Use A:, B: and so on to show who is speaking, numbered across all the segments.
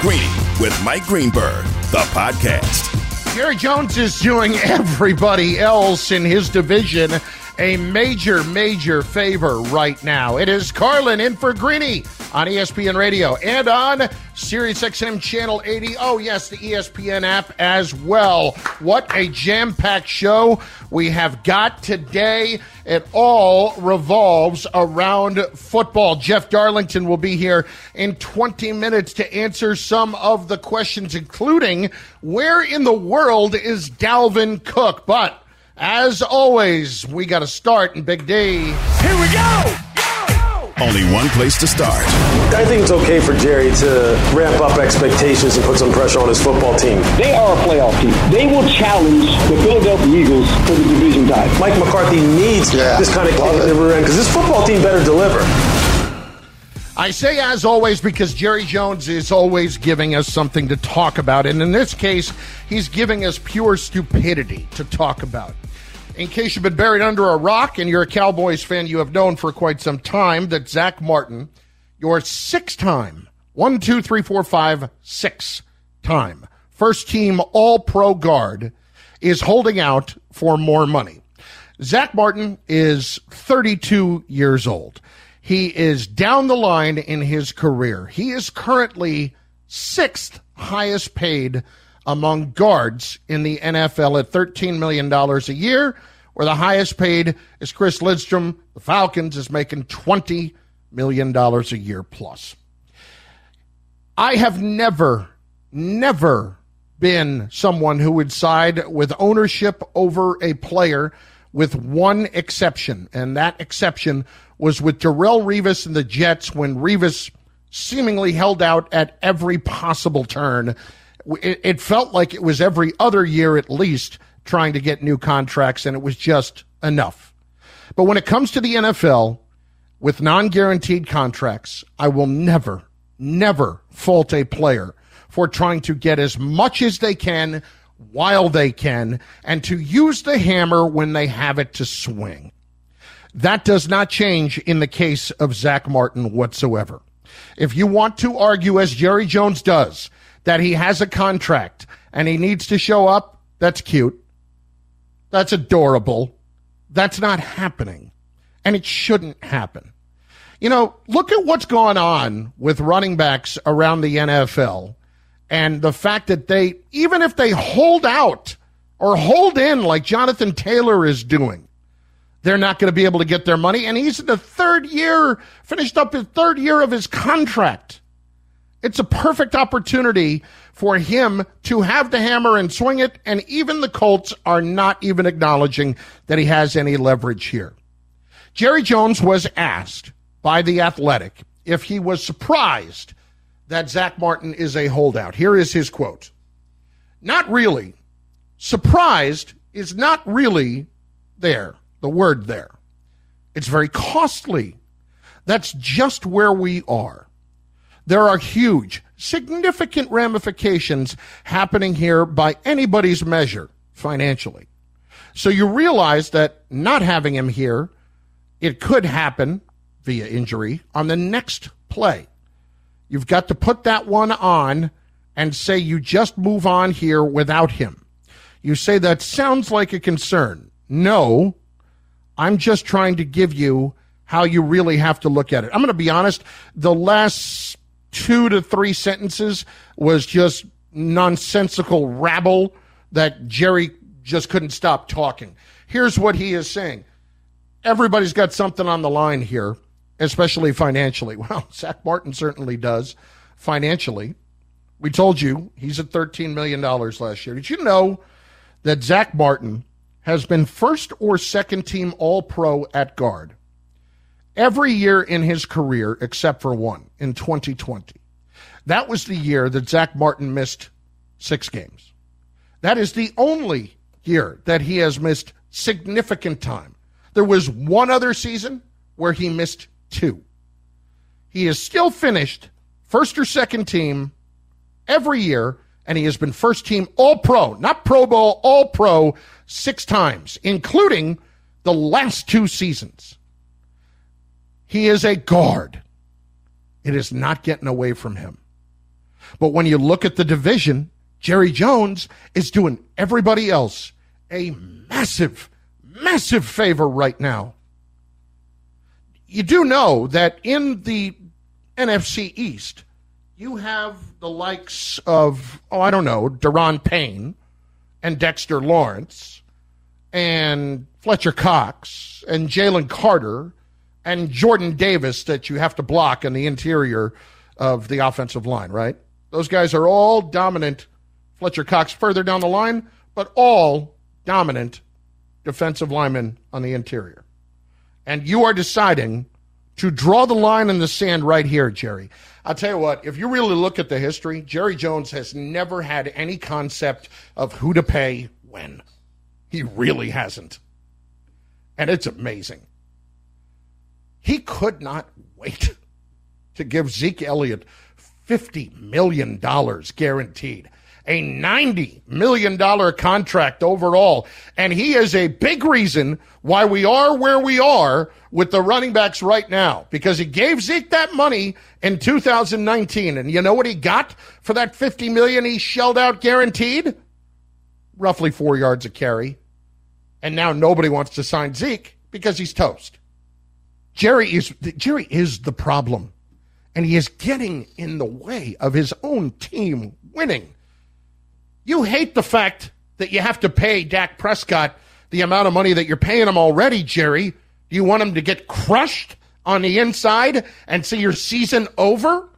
A: Greeny with Mike Greenberg, the podcast.
B: Jerry Jones is doing everybody else in his division a major, major favor right now. It is Carlin in for Greeny on ESPN Radio and on Sirius XM Channel 80. Oh, yes, the ESPN app as well. What a jam packed show we have got today. It all revolves around football. Jeff Darlington will be here in 20 minutes to answer some of the questions, including where in the world is Dalvin Cook? But as always, we got to start in Big D.
A: Here we go! Only one place to start.
C: I think it's okay for Jerry to ramp up expectations and put some pressure on his football team.
D: They are a playoff team. They will challenge the Philadelphia Eagles for the division title.
C: Mike McCarthy needs yeah. this kind of kick in the rear end because this football team better deliver.
B: I say as always because Jerry Jones is always giving us something to talk about. And in this case, he's giving us pure stupidity to talk about. In case you've been buried under a rock and you're a Cowboys fan, you have known for quite some time that Zach Martin, your six time, one, two, three, four, five, six time first team all pro guard, is holding out for more money. Zach Martin is 32 years old. He is down the line in his career. He is currently sixth highest paid among guards in the NFL at $13 million a year, where the highest paid is Chris Lindstrom. The Falcons is making $20 million a year plus. I have never, never been someone who would side with ownership over a player with one exception, and that exception was with Darrelle Revis and the Jets when Revis seemingly held out at every possible turn it, it felt like it was every other year at least trying to get new contracts, and it was just enough. But when it comes to the NFL, with non guaranteed contracts, I will never, never fault a player for trying to get as much as they can while they can and to use the hammer when they have it to swing. That does not change in the case of Zach Martin whatsoever. If you want to argue, as Jerry Jones does, that he has a contract and he needs to show up, that's cute. That's adorable. That's not happening. And it shouldn't happen. You know, look at what's going on with running backs around the NFL and the fact that they, even if they hold out or hold in like Jonathan Taylor is doing, they're not going to be able to get their money. And he's in the third year, finished up his third year of his contract. It's a perfect opportunity for him to have the hammer and swing it, and even the Colts are not even acknowledging that he has any leverage here. Jerry Jones was asked by The Athletic if he was surprised that Zach Martin is a holdout. Here is his quote Not really. Surprised is not really there, the word there. It's very costly. That's just where we are. There are huge, significant ramifications happening here by anybody's measure financially. So you realize that not having him here, it could happen via injury on the next play. You've got to put that one on and say you just move on here without him. You say that sounds like a concern. No, I'm just trying to give you how you really have to look at it. I'm going to be honest. The last two to three sentences was just nonsensical rabble that Jerry just couldn't stop talking. Here's what he is saying everybody's got something on the line here, especially financially. Well, Zach Martin certainly does financially. We told you he's at $13 million last year. Did you know that Zach Martin has been first or second team All Pro at guard? Every year in his career except for one in 2020. That was the year that Zach Martin missed six games. That is the only year that he has missed significant time. There was one other season where he missed two. He is still finished first or second team every year, and he has been first team All Pro, not Pro Bowl, All Pro six times, including the last two seasons. He is a guard. It is not getting away from him. But when you look at the division, Jerry Jones is doing everybody else a massive, massive favor right now. You do know that in the NFC East, you have the likes of, oh, I don't know, Daron Payne and Dexter Lawrence and Fletcher Cox and Jalen Carter and Jordan Davis that you have to block in the interior of the offensive line, right? Those guys are all dominant. Fletcher Cox further down the line, but all dominant defensive linemen on the interior. And you are deciding to draw the line in the sand right here, Jerry. I'll tell you what, if you really look at the history, Jerry Jones has never had any concept of who to pay when. He really hasn't. And it's amazing. Could not wait to give Zeke Elliott $50 million guaranteed, a $90 million contract overall. And he is a big reason why we are where we are with the running backs right now because he gave Zeke that money in 2019. And you know what he got for that 50 million he shelled out guaranteed? Roughly four yards a carry. And now nobody wants to sign Zeke because he's toast. Jerry is Jerry is the problem. And he is getting in the way of his own team winning. You hate the fact that you have to pay Dak Prescott the amount of money that you're paying him already, Jerry. Do you want him to get crushed on the inside and see your season over?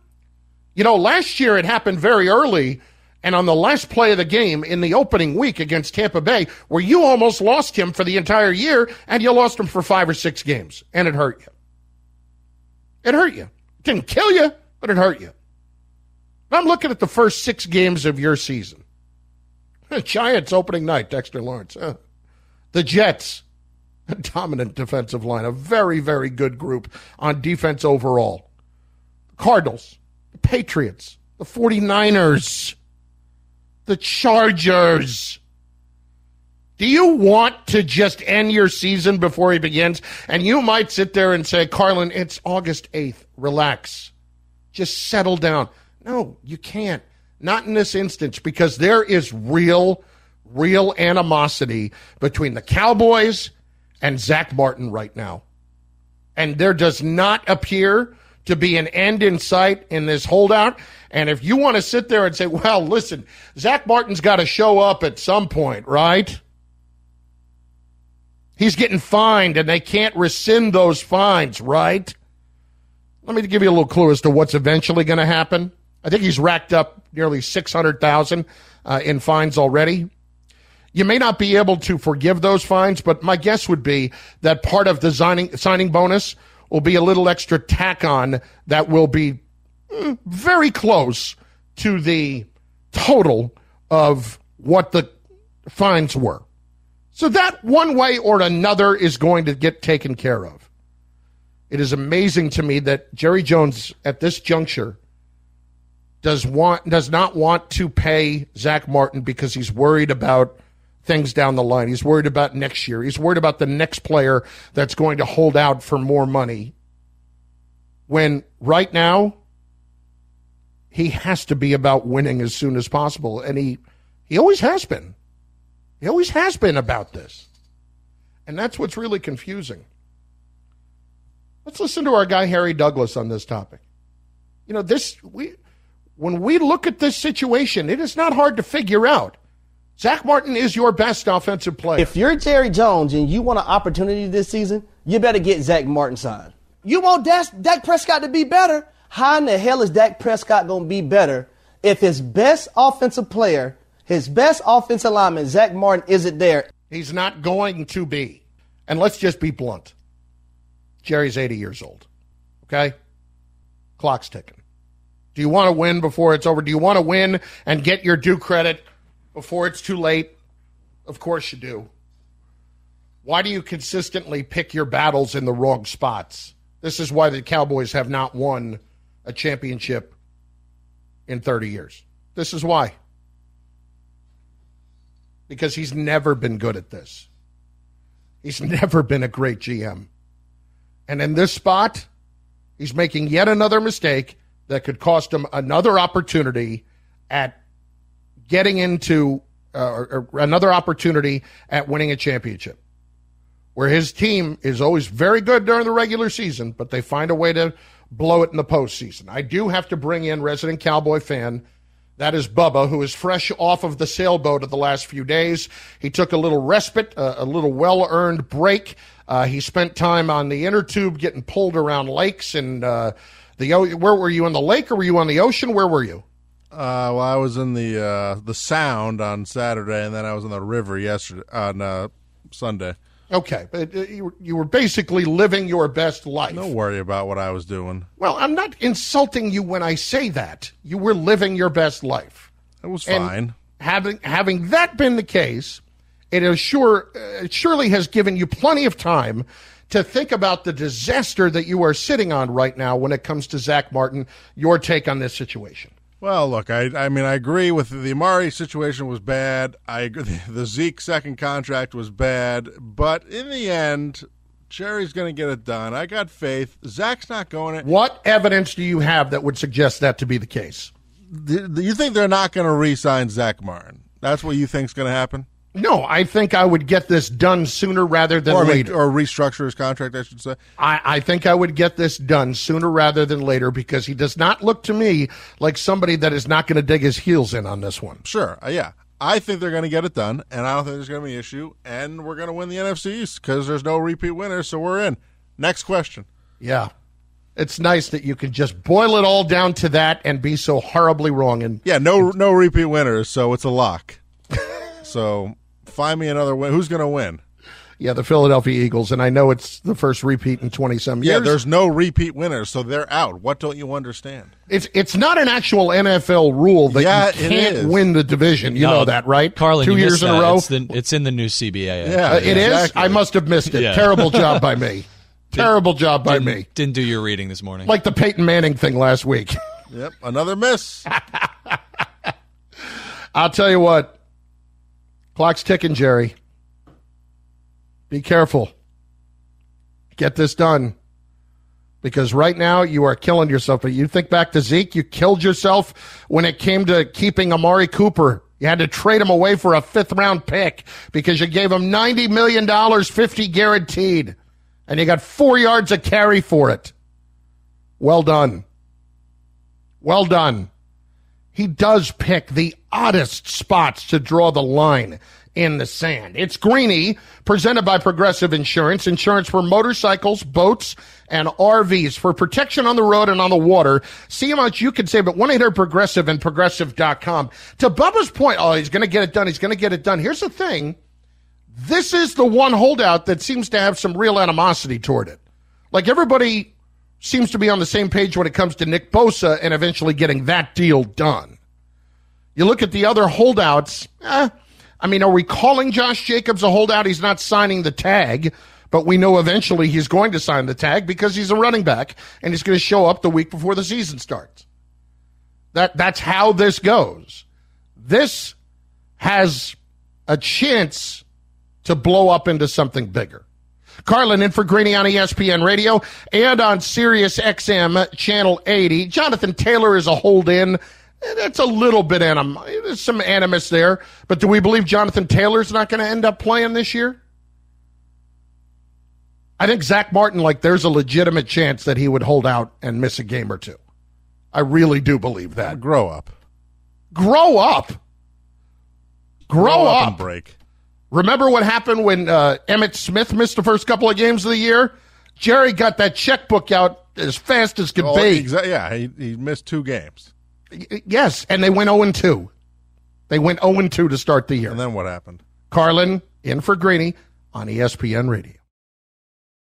B: You know, last year it happened very early and on the last play of the game in the opening week against Tampa Bay, where you almost lost him for the entire year and you lost him for five or six games, and it hurt you. It hurt you. It didn't kill you, but it hurt you. I'm looking at the first six games of your season. The Giants opening night, Dexter Lawrence. The Jets, a dominant defensive line, a very, very good group on defense overall. Cardinals, the Patriots, the 49ers, the Chargers. Do you want to just end your season before he begins? And you might sit there and say, Carlin, it's August 8th. Relax. Just settle down. No, you can't. Not in this instance because there is real, real animosity between the Cowboys and Zach Martin right now. And there does not appear to be an end in sight in this holdout. And if you want to sit there and say, well, listen, Zach Martin's got to show up at some point, right? He's getting fined and they can't rescind those fines, right? Let me give you a little clue as to what's eventually going to happen. I think he's racked up nearly 600,000 uh, in fines already. You may not be able to forgive those fines, but my guess would be that part of the signing, signing bonus will be a little extra tack on that will be mm, very close to the total of what the fines were. So that one way or another is going to get taken care of. It is amazing to me that Jerry Jones at this juncture does want does not want to pay Zach Martin because he's worried about things down the line. He's worried about next year. He's worried about the next player that's going to hold out for more money. When right now he has to be about winning as soon as possible and he he always has been. He always has been about this. And that's what's really confusing. Let's listen to our guy Harry Douglas on this topic. You know, this we when we look at this situation, it is not hard to figure out. Zach Martin is your best offensive player.
E: If you're Jerry Jones and you want an opportunity this season, you better get Zach Martin signed. You want Dak Prescott to be better? How in the hell is Dak Prescott going to be better if his best offensive player his best offensive lineman, Zach Martin, isn't there.
B: He's not going to be. And let's just be blunt. Jerry's 80 years old. Okay? Clock's ticking. Do you want to win before it's over? Do you want to win and get your due credit before it's too late? Of course you do. Why do you consistently pick your battles in the wrong spots? This is why the Cowboys have not won a championship in 30 years. This is why. Because he's never been good at this. He's never been a great GM. And in this spot, he's making yet another mistake that could cost him another opportunity at getting into uh, another opportunity at winning a championship. Where his team is always very good during the regular season, but they find a way to blow it in the postseason. I do have to bring in resident Cowboy fan. That is Bubba, who is fresh off of the sailboat of the last few days. He took a little respite, uh, a little well earned break. Uh, he spent time on the inner tube getting pulled around lakes and uh, the where were you in the lake or were you on the ocean? Where were you?
F: Uh, well, I was in the uh, the Sound on Saturday, and then I was in the river yesterday on uh, Sunday.
B: Okay, but uh, you were, you were basically living your best life.
F: Don't worry about what I was doing.
B: Well, I'm not insulting you when I say that. You were living your best life.
F: It was
B: And
F: fine.
B: having having that been the case, it is sure uh, it surely has given you plenty of time to think about the disaster that you are sitting on right now when it comes to Zach Martin. Your take on this situation?
F: Well, look, I I mean I agree with the Amari situation was bad. I agree the Zeke second contract was bad, but in the end, Jerry's going to get it done. I got faith. Zach's not going it.
B: What evidence do you have that would suggest that to be the case?
F: Do do you think they're not going to re-sign Zach Martin? That's what you think's going to happen,
B: No, I think I would get this done sooner rather than
F: or
B: later.
F: or restructure his contract? I should say.
B: I, I think I would get this done sooner rather than later because he does not look to me like somebody that is not going to dig his heels in on this one.
F: Sure, uh, yeah. I think they're going to get it done, and I don't think there's going to be an issue, and we're going to win the NFC East because there's no repeat winners, so we're in. Next question.
B: Yeah. It's nice that you can just boil it all down to that and be so horribly wrong. And
F: Yeah, no no repeat winners, so it's a lock. so find me another win. Who's going to win?
B: yeah, the Philadelphia Eagles, and I know it's the first repeat in twenty some years.
F: Yeah, there's no repeat winners, so they're out. What don't you understand?
B: it's it's not an actual NFL rule that
F: Yeah,
B: you can't win the division. You
G: No,
B: know that, right?
G: Carlin,
B: Two
G: you
B: years
G: missed
B: in a row.
G: It's, the, it's in the new CBA.
F: Yeah.
B: Uh, it is.
F: Exactly.
B: I must have missed it.
G: Yeah.
B: Terrible job by me. Terrible job by
G: didn't,
B: me.
G: Didn't do your reading this morning.
B: Like the Peyton Manning thing last week.
F: Yep, another miss.
B: I'll tell you what. Clock's ticking, Jerry. Be careful. Get this done. Because right now you are killing yourself. But you think back to Zeke, you killed yourself when it came to keeping Amari Cooper. You had to trade him away for a fifth round pick because you gave him $90 million, 50 guaranteed. And you got four yards of carry for it. Well done. Well done he does pick the oddest spots to draw the line in the sand. It's Greeny, presented by Progressive Insurance, insurance for motorcycles, boats, and RVs for protection on the road and on the water. See how much you can save at 1-800-Progressive and Progressive.com. To Bubba's point, oh, he's going to get it done. He's going to get it done. Here's the thing. This is the one holdout that seems to have some real animosity toward it. Like everybody seems to be on the same page when it comes to Nick Bosa and eventually getting that deal done. You look at the other holdouts. Eh, I mean, are we calling Josh Jacobs a holdout? He's not signing the tag, but we know eventually he's going to sign the tag because he's a running back and he's going to show up the week before the season starts. That that's how this goes. This has a chance to blow up into something bigger. Carlin in for Greeny on ESPN Radio and on Sirius XM Channel 80. Jonathan Taylor is a hold in. That's a little bit anim. There's some animus there, but do we believe Jonathan Taylor's not going to end up playing this year? I think Zach Martin, like, there's a legitimate chance that he would hold out and miss a game or two. I really do believe that.
F: Grow up.
B: Grow up. Grow,
F: Grow
B: up.
F: and break.
B: Remember what happened when uh, Emmitt Smith missed the first couple of games of the year? Jerry got that checkbook out as fast as could
F: Oh,
B: be.
F: exa- yeah, he, he missed two games.
B: Yes, and they went 0 2. They went 0 2 to start the year.
F: And then what happened?
B: Carlin in for Greeny on ESPN Radio.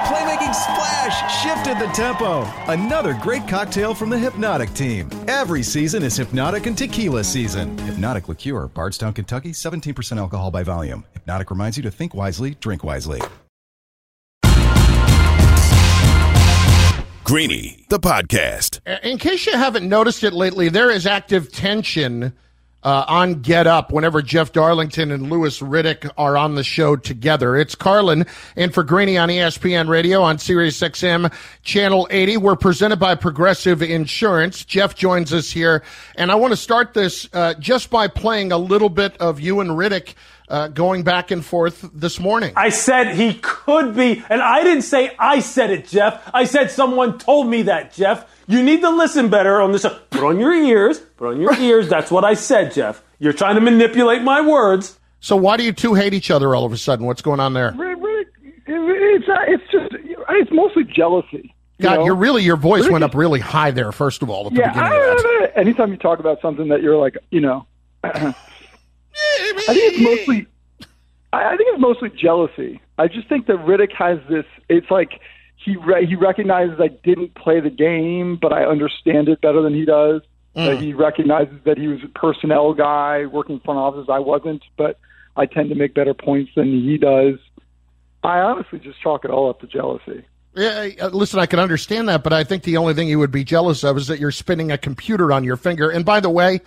H: The playmaking splash shifted the tempo. Another great cocktail from the Hypnotic team. Every season is Hypnotic and Tequila season. Hypnotic Liqueur, Bardstown, Kentucky, 17% alcohol by volume. Hypnotic reminds you to think wisely, drink wisely.
A: Greeny, the podcast.
B: Uh, in case you haven't noticed it lately, there is active tension uh, on Get Up whenever Jeff Darlington and Louis Riddick are on the show together. It's Carlin and for Greeny on ESPN Radio on Sirius XM Channel 80. We're presented by Progressive Insurance. Jeff joins us here, and I want to start this uh, just by playing a little bit of you and Riddick uh, going back and forth this morning.
D: I said he could be, and I didn't say I said it, Jeff. I said someone told me that, Jeff. You need to listen better on this. Put on your ears. Put on your ears. That's what I said, Jeff. You're trying to manipulate my words.
B: So why do you two hate each other all of a sudden? What's going on there?
I: It's uh, it's just it's mostly jealousy. You
B: God,
I: know?
B: you're really your voice went up really high there. First of all, at the
I: yeah.
B: beginning of that.
I: I, anytime you talk about something that you're like, you know, I think it's mostly. I think it's mostly jealousy. I just think that Riddick has this. It's like he re- he recognizes I didn't play the game, but I understand it better than he does. That he recognizes that he was a personnel guy working front office. I wasn't, but I tend to make better points than he does. I honestly just chalk it all up to jealousy.
B: Yeah, uh, listen, I can understand that, but I think the only thing you would be jealous of is that you're spinning a computer on your finger. And by the way,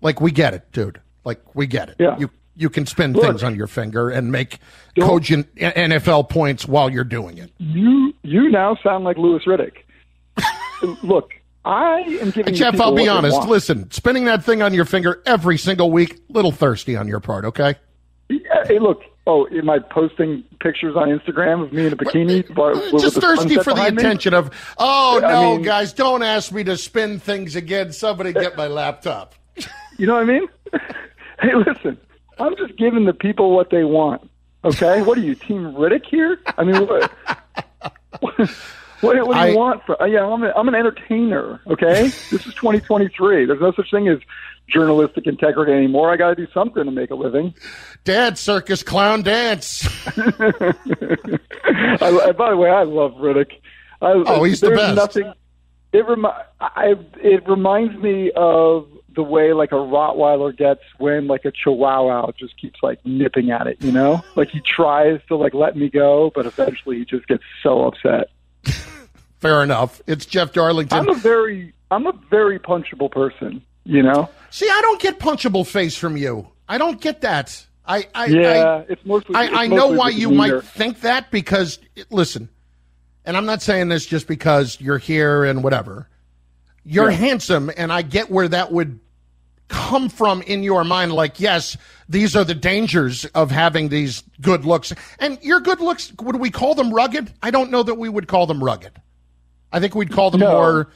B: like we get it, dude. Like we get it.
I: Yeah.
B: You you can spin
I: Look.
B: things on your finger and make cogent NFL points while you're doing it.
I: You you now sound like Louis Riddick. Look, I am giving you
B: Jeff, I'll be honest. Listen, spinning that thing on your finger every single week, little thirsty on your part. Okay.
I: Hey, look. Oh, am I posting pictures on Instagram of me in a bikini? Uh, but
B: Just
I: the
B: thirsty for the
I: behind me?
B: attention of, oh
I: I
B: no,
I: mean-
B: guys, don't ask me to spin things again. Somebody get my laptop.
I: You know what I mean? hey, listen. I'm just giving the people what they want. Okay. what are you, Team Riddick here? I mean, what? what, what do you
B: I-
I: want? For, uh, yeah, I'm, a, I'm an entertainer. Okay. this is 2023. There's no such thing as journalistic integrity anymore. I got to do something to make a living.
B: Dance circus clown dance.
I: I, I- by the way, I love Riddick. I,
B: Oh, he's the best.
I: Nothing. It remi- I, it reminds me of the way like a Rottweiler gets when like a Chihuahua just keeps like nipping at it. You know, like he tries to like let me go, but eventually he just gets so upset.
B: Fair enough. It's Jeff Darlington.
I: I'm a very, I'm a very punchable person. You know.
B: See, I don't get punchable face from you. I don't get that. I, I
I: Yeah,
B: I,
I: it's mostly.
B: I,
I: it's
B: I know
I: mostly
B: why you might think that because listen, and I'm not saying this just because you're here and whatever. You're
I: Yeah.
B: handsome, and I get where that would come from in your mind. Like, yes, these are the dangers of having these good looks, and your good looks. Would we call them rugged? I don't know that we would call them rugged. I think we'd call them
I: No.
B: more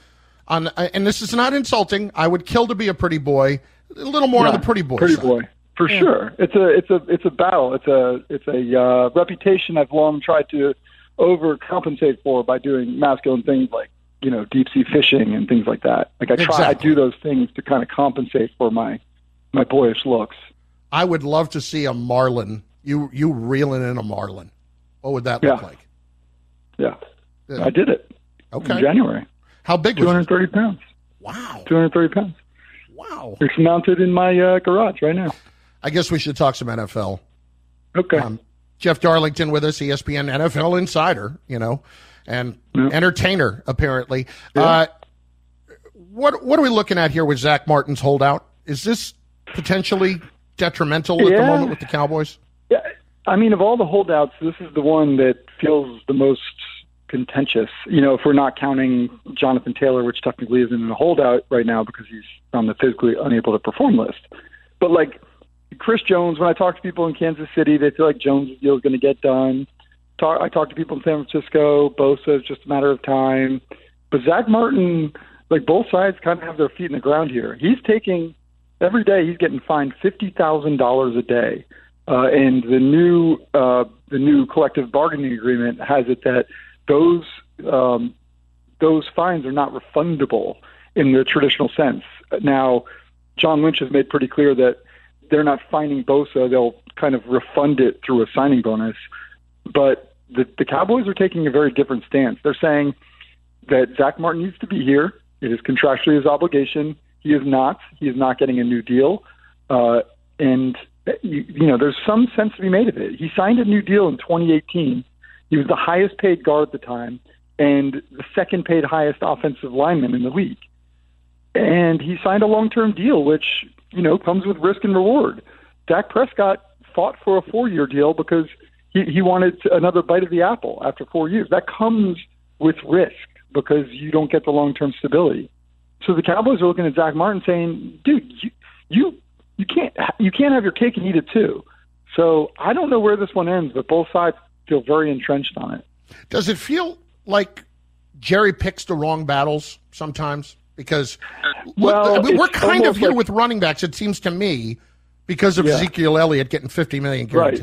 B: on. And this is not insulting. I would kill to be a pretty boy. A little more on
I: Yeah,
B: the pretty boy.
I: Pretty
B: side.
I: boy. for sure. It's a it's a it's a battle. It's a it's a uh, reputation I've long tried to overcompensate for by doing masculine things like you know deep sea fishing and things like that. Like I try, I do those things to kind of compensate for my my boyish looks.
B: I would love to see a marlin. You you reeling in a marlin. What would that
I: Yeah.
B: look like?
I: Yeah,
B: Yeah.
I: I did it.
B: Okay.
I: in January.
B: How big
I: Two
B: was
I: hundred
B: it?
I: thirty pounds.
B: Wow.
I: Two hundred thirty pounds.
B: Wow.
I: It's mounted in my uh, garage right now.
B: I guess we should talk some NFL.
I: Okay.
B: Um, Jeff Darlington with us, ESPN NFL insider, you know, and entertainer apparently. Uh, what what are we looking at here with Zach Martin's holdout? Is this potentially detrimental at the moment with the Cowboys?
I: Yeah, I mean, of all the holdouts, this is the one that feels the most contentious. You know, if we're not counting Jonathan Taylor, which technically isn't in a holdout right now because he's on the physically unable to perform list. But like Chris Jones, when I talk to people in Kansas City, they feel like Jones' deal is going to get done. Talk, I talked to people in San Francisco. Bosa is just a matter of time. But Zach Martin, like both sides, kind of have their feet in the ground here. He's taking every day. He's getting fined fifty thousand dollars a day, uh, and the new uh, the new collective bargaining agreement has it that those um, those fines are not refundable in the traditional sense. Now, John Lynch has made pretty clear that they're not fining Bosa; they'll kind of refund it through a signing bonus. But the, the Cowboys are taking a very different stance. They're saying that Zach Martin needs to be here. It is contractually his obligation. He is not. He is not getting a new deal. Uh, and, you, you know, there's some sense to be made of it. He signed a new deal in 2018. He was the highest paid guard at the time and the second paid highest offensive lineman in the league. And he signed a long term deal, which, you know, comes with risk and reward. Dak Prescott fought for a four year deal because he, he wanted another bite of the apple after four years. That comes with risk because you don't get the long term stability. So the Cowboys are looking at Zach Martin saying, "Dude, you you you can't you can't have your cake and eat it too." So I don't know where this one ends, but both sides feel very entrenched on it.
B: Does it feel like Jerry picks the wrong battles sometimes? Because
I: Well,
B: I mean, we're kind of here
I: like-
B: with running backs. It seems to me because of
I: Yeah.
B: Ezekiel Elliott getting fifty million
I: Right.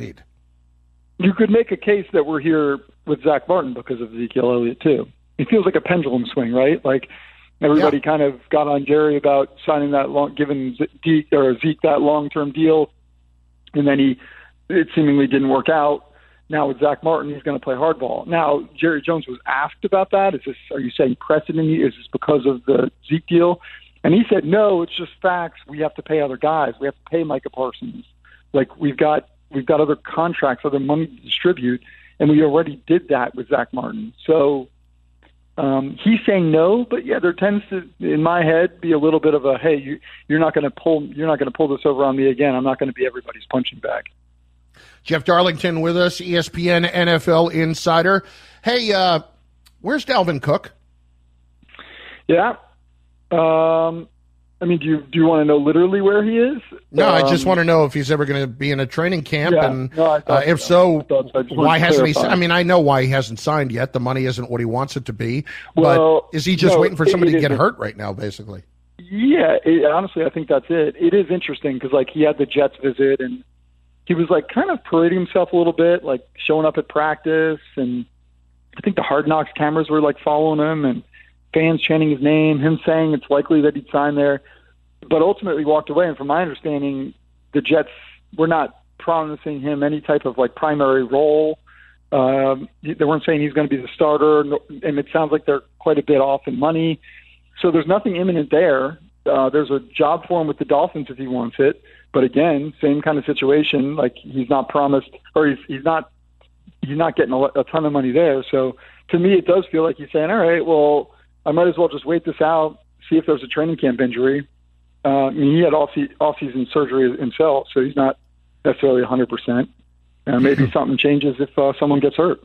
I: You could make a case that we're here with Zach Martin because of Ezekiel Elliott too. It feels like a pendulum swing, right? Like everybody kind of got on Jerry about signing that long, giving Zeke or Zeke that long-term deal, and then he it seemingly didn't work out. Now with Zach Martin, he's going to play hardball. Now Jerry Jones was asked about that. Is this are you saying precedent? Is this because of the Zeke deal? And he said, no, it's just facts. We have to pay other guys. We have to pay Micah Parsons. Like we've got we've got other contracts, other money to distribute, and we already did that with Zach Martin. So um, he's saying no, but yeah, there tends to, in my head, be a little bit of a hey, you, you're not going to pull you're not going to pull this over on me again. I'm not going to be everybody's punching bag.
B: Jeff Darlington with us, ESPN NFL insider. Hey, uh, where's Dalvin Cook?
I: Yeah. Um, I mean, do you do you want to know literally where he is?
B: No, I just
I: Um,
B: want to know if he's ever going to be in a training camp,
I: Yeah,
B: and
I: no,
B: uh, if
I: so.
B: so,
I: so. I just wanted
B: why hasn't he? I mean, I know why he hasn't signed yet. The money isn't what he wants it to be.
I: Well,
B: but is he just
I: no,
B: waiting for somebody
I: it
B: to get
I: isn't.
B: hurt right now? Basically,
I: Yeah, it, honestly, I think that's it. It is interesting because like he had the Jets visit and he was like kind of parading himself a little bit, like showing up at practice, and I think the Hard Knocks cameras were like following him and fans chanting his name, him saying it's likely that he'd sign there, but ultimately walked away. And from my understanding, the Jets were not promising him any type of like primary role. Um, they weren't saying he's going to be the starter, and it sounds like they're quite a bit off in money. So there's nothing imminent there. Uh, there's a job for him with the Dolphins if he wants it. But again, same kind of situation. Like he's not promised, or he's he's not he's not getting a, a ton of money there. So to me, it does feel like he's saying, "All right, well, I might as well just wait this out, see if there's a training camp injury." Uh, I mean, he had off se- off season surgery himself, so he's not necessarily 100. percent uh, Maybe something changes if uh, someone gets hurt.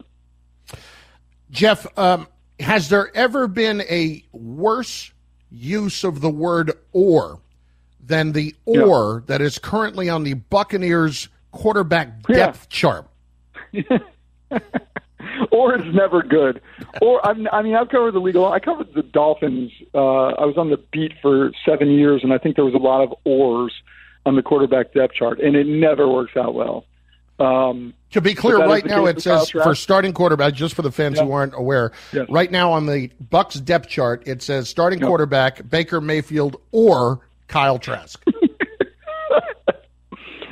B: Jeff, um, has there ever been a worse use of the word "or" than the "or" that is currently on the Buccaneers quarterback depth chart?
I: or it's never good. Or I'm, I mean, I've covered the legal. I covered the Dolphins. Uh, I was on the beat for seven years, and I think there was a lot of ors. on the quarterback depth chart, and it never works out well. Um,
B: to be clear,
I: but that is
B: right now it says for starting quarterback, just for the fans who aren't aware,
I: Yes.
B: right now on the Bucs depth chart, it says starting quarterback Baker Mayfield or Kyle Trask.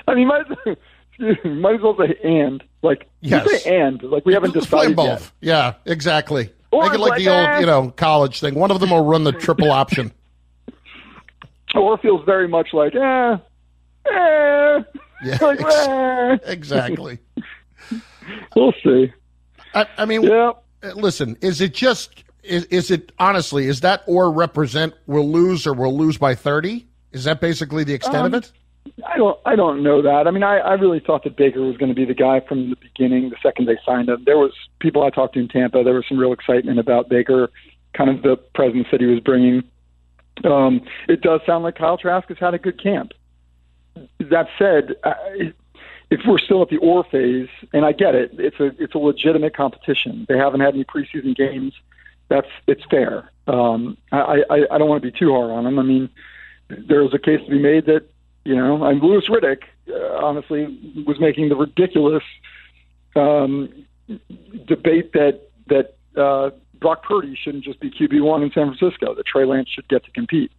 I: I mean, me, might as well say and. Like,
B: Yes.
I: say and. Like, we haven't decided
B: them
I: yet.
B: both. Yeah, exactly.
I: Or
B: Make it like
I: like
B: the old, you know, college thing. One of them will run the triple option.
I: Or feels very much like, eh, eh.
B: Yeah,
I: like,
B: ex-
I: eh.
B: exactly.
I: We'll see.
B: I, I mean,
I: Yeah.
B: uh, listen, is it just, is, is it, honestly, is that or represent we'll lose or we'll lose by 30? Is that basically the extent
I: Um,
B: of it?
I: I don't. I don't know that. I mean, I, I really thought that Baker was going to be the guy from the beginning. The second they signed him, there was people I talked to in Tampa. There was some real excitement about Baker, kind of the presence that he was bringing. Um, it does sound like Kyle Trask has had a good camp. That said, I, if we're still at the or phase, and I get it, it's a it's a legitimate competition. They haven't had any preseason games. That's it's fair. Um, I, I I don't want to be too hard on them. I mean, there's a case to be made that you know, and Louis Riddick uh, honestly was making the ridiculous um, debate that that uh, Brock Purdy shouldn't just be QB one in San Francisco. That Trey Lance should get to compete.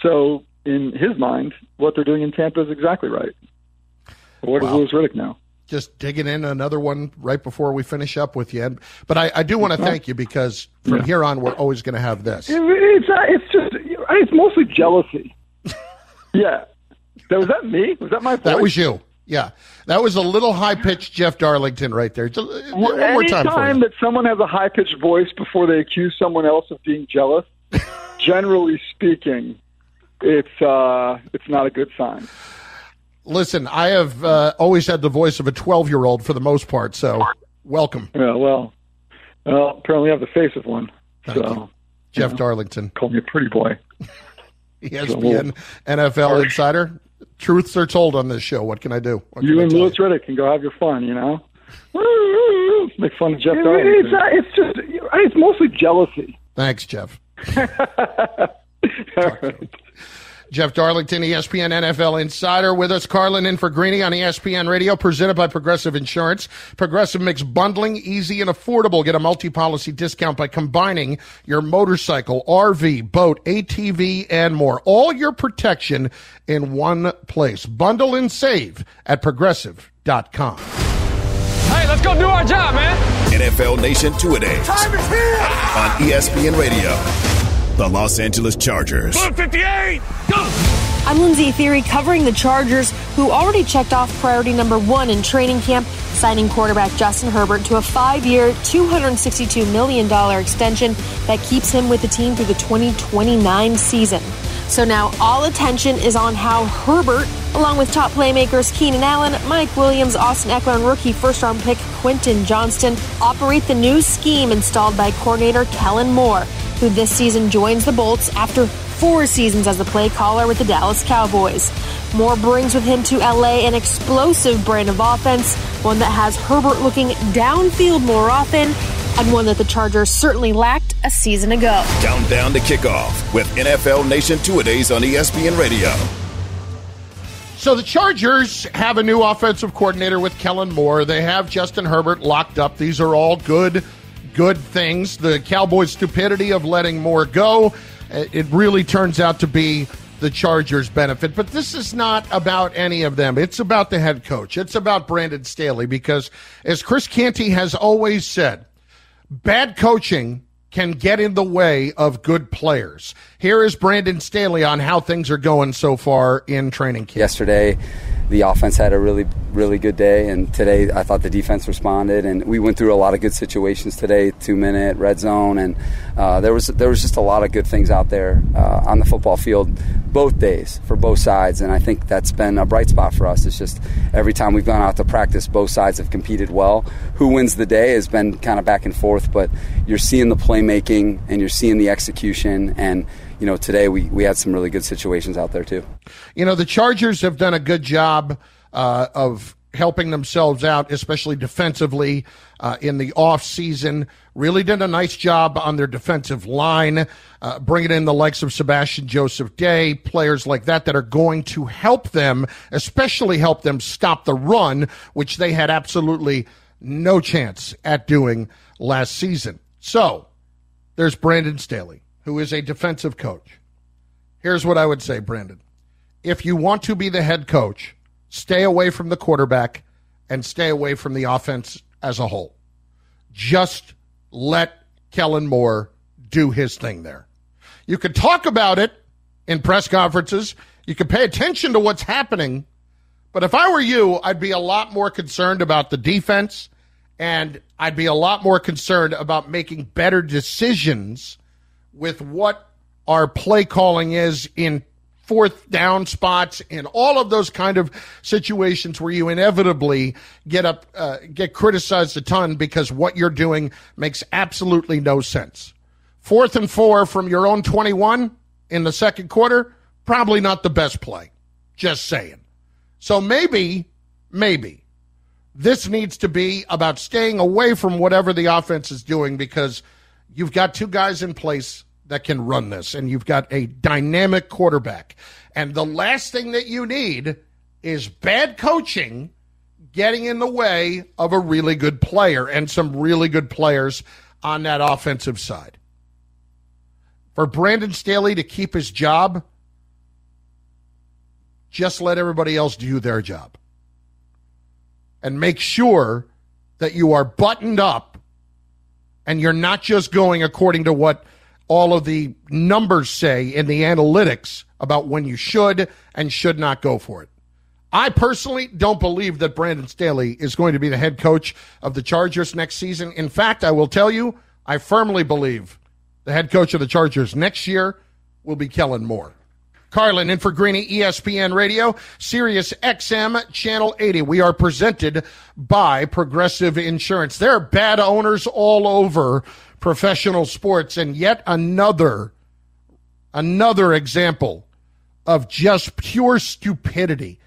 I: So in his mind, what they're doing in Tampa is exactly right. What does
B: Wow.
I: Louis Riddick know?
B: just digging in another one right before we finish up with you. But I, I do want to thank you because from here on, we're always going to have this.
I: It- It's it's just it's mostly jealousy. yeah, that was that me? Was that my voice?
B: That was you. Yeah. That was a little high pitched Jeff Darlington right there. Just, uh, one more time you.
I: that someone has a high pitched voice before they accuse someone else of being jealous, generally speaking, it's uh, it's not a good sign.
B: Listen, I have uh, always had the voice of a 12 year old for the most part. So welcome,
I: Yeah, well, well, apparently I have the face of one. so
B: Jeff Darlington,
I: call me a pretty boy.
B: ESPN NFL insider. Truths are told on this show. What can I do? What can
I: You
B: I
I: and
B: tell
I: Louis Riddick can go have your fun. You know, make fun of Jeff Darlington. It's, uh, it's just it's mostly jealousy.
B: Thanks, Jeff. Jeff Darlington, ESPN NFL Insider, with us. Carlin in for Greeny on ESPN Radio, presented by Progressive Insurance. Progressive makes bundling easy and affordable. Get a multi-policy discount by combining your motorcycle, RV, boat, ATV, and more. All your protection in one place. Bundle and save at progressive.com.
J: Hey, let's go do our job, man.
A: NFL Nation two a days
J: Time is here.
A: on ESPN Radio. The Los Angeles Chargers.
J: 58. Go.
K: I'm Lindsey Thiry covering the Chargers, who already checked off priority number one in training camp, signing quarterback Justin Herbert to a five year, $262 million extension that keeps him with the team through the 2029 season. So now all attention is on how Herbert, along with top playmakers Keenan Allen, Mike Williams, Austin Ekeler, and rookie first round pick Quentin Johnston, operate the new scheme installed by coordinator Kellen Moore, who this season joins the Bolts after four seasons as the play caller with the Dallas Cowboys. Moore brings with him to LA an explosive brand of offense, one that has Herbert looking downfield more often, and one that the Chargers certainly lacked a season ago.
A: Countdown to kickoff with NFL Nation two a days on ESPN Radio.
B: So the Chargers have a new offensive coordinator with Kellen Moore. They have Justin Herbert locked up. These are all good, good things. The Cowboys' stupidity of letting Moore go, it really turns out to be the Chargers' benefit. But this is not about any of them. It's about the head coach. It's about Brandon Staley because, as Chris Canty has always said, bad coaching can get in the way of good players. Here is Brandon Staley on how things are going so far in training camp.
L: Yesterday, the offense had a really, really good day, and today I thought the defense responded, and we went through a lot of good situations today, two minute red zone, and uh, there was there was just a lot of good things out there uh, on the football field, both days for both sides, and I think that's been a bright spot for us. It's just every time we've gone out to practice, both sides have competed well. Who wins the day has been kind of back and forth, but you're seeing the playmaking and you're seeing the execution, and you know today we we had some really good situations out there too.
B: You know, the Chargers have done a good job uh, of helping themselves out, especially defensively uh, in the offseason. Really did a nice job on their defensive line, uh, bringing in the likes of Sebastian Joseph Day, players like that that are going to help them, especially help them stop the run, which they had absolutely no chance at doing last season. So there's Brandon Staley, who is a defensive coach. Here's what I would say, Brandon. If you want to be the head coach, stay away from the quarterback and stay away from the offense as a whole. Just let Kellen Moore do his thing there. You could talk about it in press conferences. You could pay attention to what's happening. But if I were you, I'd be a lot more concerned about the defense and I'd be a lot more concerned about making better decisions with what our play calling is in fourth down spots in all of those kind of situations where you inevitably get up uh, get criticized a ton because what you're doing makes absolutely no sense. Fourth and four from your own 21 in the second quarter, probably not the best play. Just saying. So maybe, maybe this needs to be about staying away from whatever the offense is doing because you've got two guys in place that can run this, and you've got a dynamic quarterback. And the last thing that you need is bad coaching getting in the way of a really good player and some really good players on that offensive side. For Brandon Staley to keep his job, just let everybody else do their job. And make sure that you are buttoned up and you're not just going according to what all of the numbers say in the analytics about when you should and should not go for it. I personally don't believe that Brandon Staley is going to be the head coach of the Chargers next season. In fact, I will tell you, I firmly believe the head coach of the Chargers next year will be Kellen Moore. Carlin in for Greeny, ESPN Radio, Sirius XM, Channel 80. We are presented by Progressive Insurance. There are bad owners all over professional sports and yet another another example of just pure stupidity.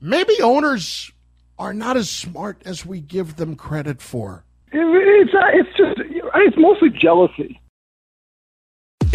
B: Maybe owners are not as smart as we give them credit for.
I: It's uh, it's just it's mostly jealousy.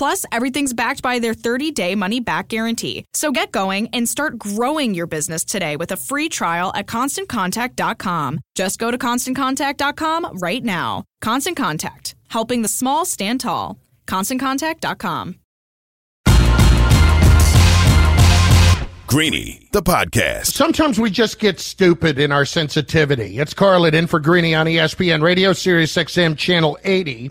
M: Plus, everything's backed by their 30 day money back guarantee. So get going and start growing your business today with a free trial at constantcontact.com. Just go to constantcontact.com right now. Constant Contact, helping the small stand tall. ConstantContact.com.
A: Greeny, the podcast.
B: Sometimes we just get stupid in our sensitivity. It's Carlin in for Greeny on ESPN Radio, Sirius XM Channel 80.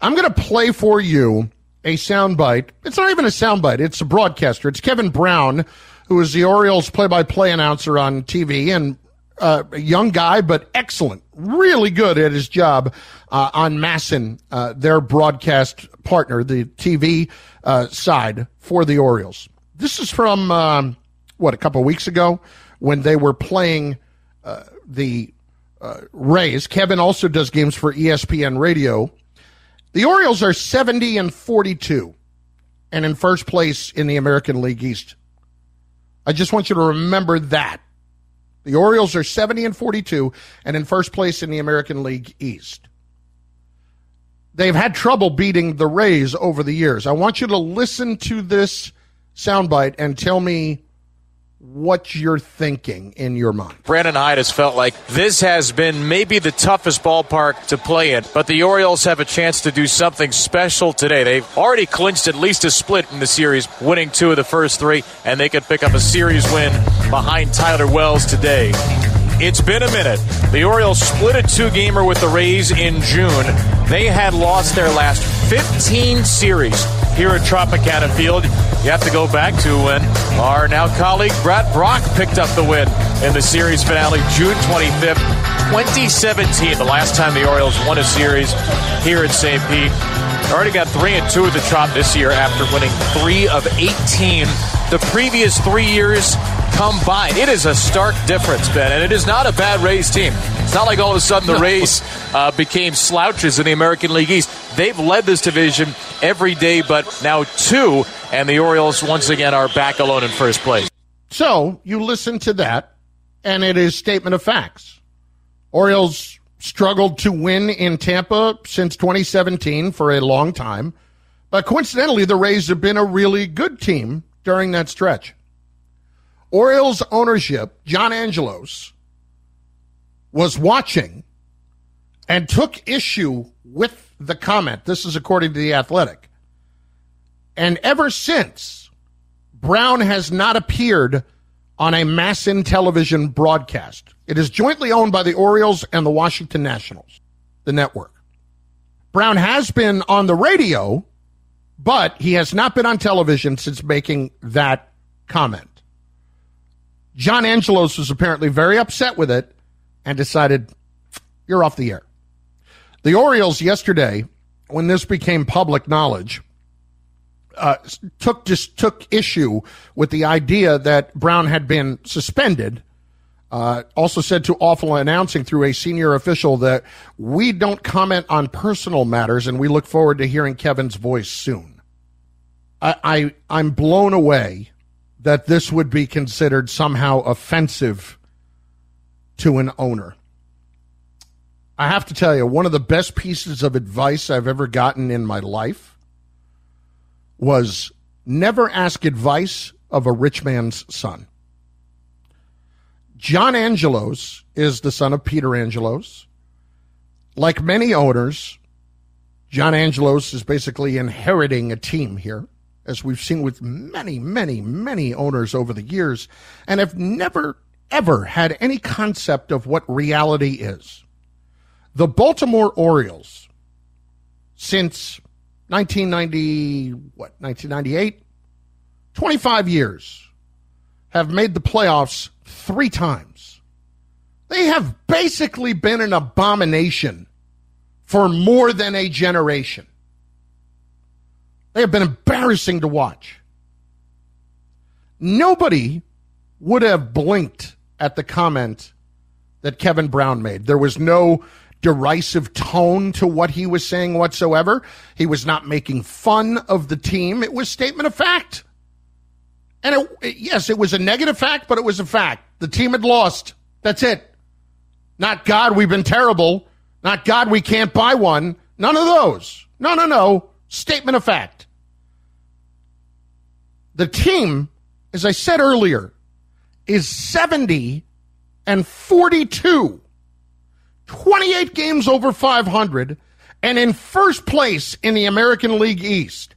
B: I'm going to play for you a soundbite. It's not even a soundbite, it's a broadcaster. It's Kevin Brown, who is the Orioles play by play announcer on TV and uh, a young guy, but excellent, really good at his job uh, on MASN, uh, their broadcast partner, the TV uh, side for the Orioles. This is from um, what a couple weeks ago when they were playing uh, the uh, Rays. Kevin also does games for ESPN Radio. The Orioles are 70 and 42 and in first place in the American League East. I just want you to remember that. The Orioles are 70 and 42 and in first place in the American League East. They've had trouble beating the Rays over the years. I want you to listen to this soundbite and tell me what you're thinking in your mind.
N: Brandon Hyde has felt like this has been maybe the toughest ballpark to play in, but the Orioles have a chance to do something special today. They've already clinched at least a split in the series, winning two of the first three, and they could pick up a series win behind Tyler Wells today. It's been a minute. The Orioles split a two gamer with the Rays in June. They had lost their last 15 series here at Tropicana Field. You have to go back to when our now colleague Brad Brach picked up the win in the series finale June 25th, 2017, the last time the Orioles won a series here at St. Pete. Already got three and two at the Trop this year after winning three of 18 the previous three years combined. It is a stark difference, Ben, and it is not a bad Rays team. It's not like all of a sudden the Rays uh, became slouches in the American League East. They've led this division every day, but now two, and the Orioles once again are back alone in first place.
B: So you listen to that, and it is statement of facts. Orioles struggled to win in Tampa since 2017 for a long time, but coincidentally, the Rays have been a really good team during that stretch. Orioles ownership, John Angelos, was watching and took issue with the comment. This is according to The Athletic. And ever since, Brown has not appeared on a MASN television broadcast. It is jointly owned by the Orioles and the Washington Nationals, the network. Brown has been on the radio, but he has not been on television since making that comment. John Angelos was apparently very upset with it and decided, you're off the air. The Orioles yesterday, when this became public knowledge, uh, took just took issue with the idea that Brown had been suspended. Uh, also said to Awful Announcing through a senior official that we don't comment on personal matters, and we look forward to hearing Kevin's voice soon. I, I I'm blown away that this would be considered somehow offensive to an owner. I have to tell you, one of the best pieces of advice I've ever gotten in my life was never ask advice of a rich man's son. John Angelos is the son of Peter Angelos. Like many owners, John Angelos is basically inheriting a team here as we've seen with many, many, many owners over the years, and have never, ever had any concept of what reality is. The Baltimore Orioles, since 1990, what, 1998? 25 years, have made the playoffs three times. They have basically been an abomination for more than a generation. They have been embarrassing to watch. Nobody would have blinked at the comment that Kevin Brown made. There was no derisive tone to what he was saying whatsoever. He was not making fun of the team. It was statement of fact. And it, yes, it was a negative fact, but it was a fact. The team had lost. That's it. Not God, we've been terrible. Not God, we can't buy one. None of those. No, no, no. Statement of fact. The team, as I said earlier, is 70 and 42. 28 games over 500 and in first place in the American League East.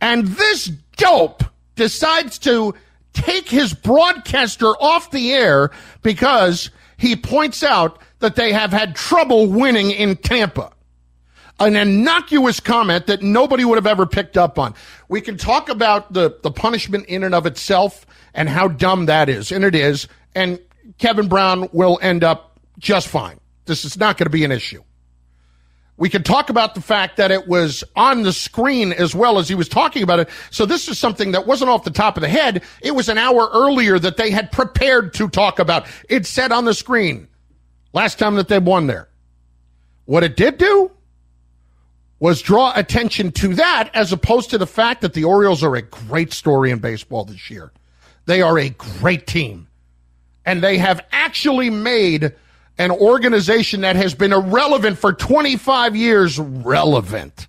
B: And this dope decides to take his broadcaster off the air because he points out that they have had trouble winning in Tampa. An innocuous comment that nobody would have ever picked up on. We can talk about the, the punishment in and of itself and how dumb that is, and it is. And Kevin Brown will end up just fine. This is not going to be an issue. We can talk about the fact that it was on the screen as well as he was talking about it. So this is something that wasn't off the top of the head. It was an hour earlier that they had prepared to talk about. It said on the screen last time that they won there. What it did do was draw attention to that as opposed to the fact that the Orioles are a great story in baseball this year. They are a great team. And they have actually made an organization that has been irrelevant for 25 years relevant.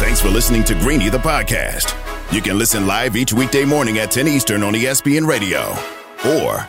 A: Thanks for listening to Greeny the podcast. You can listen live each weekday morning at 10 Eastern on ESPN Radio or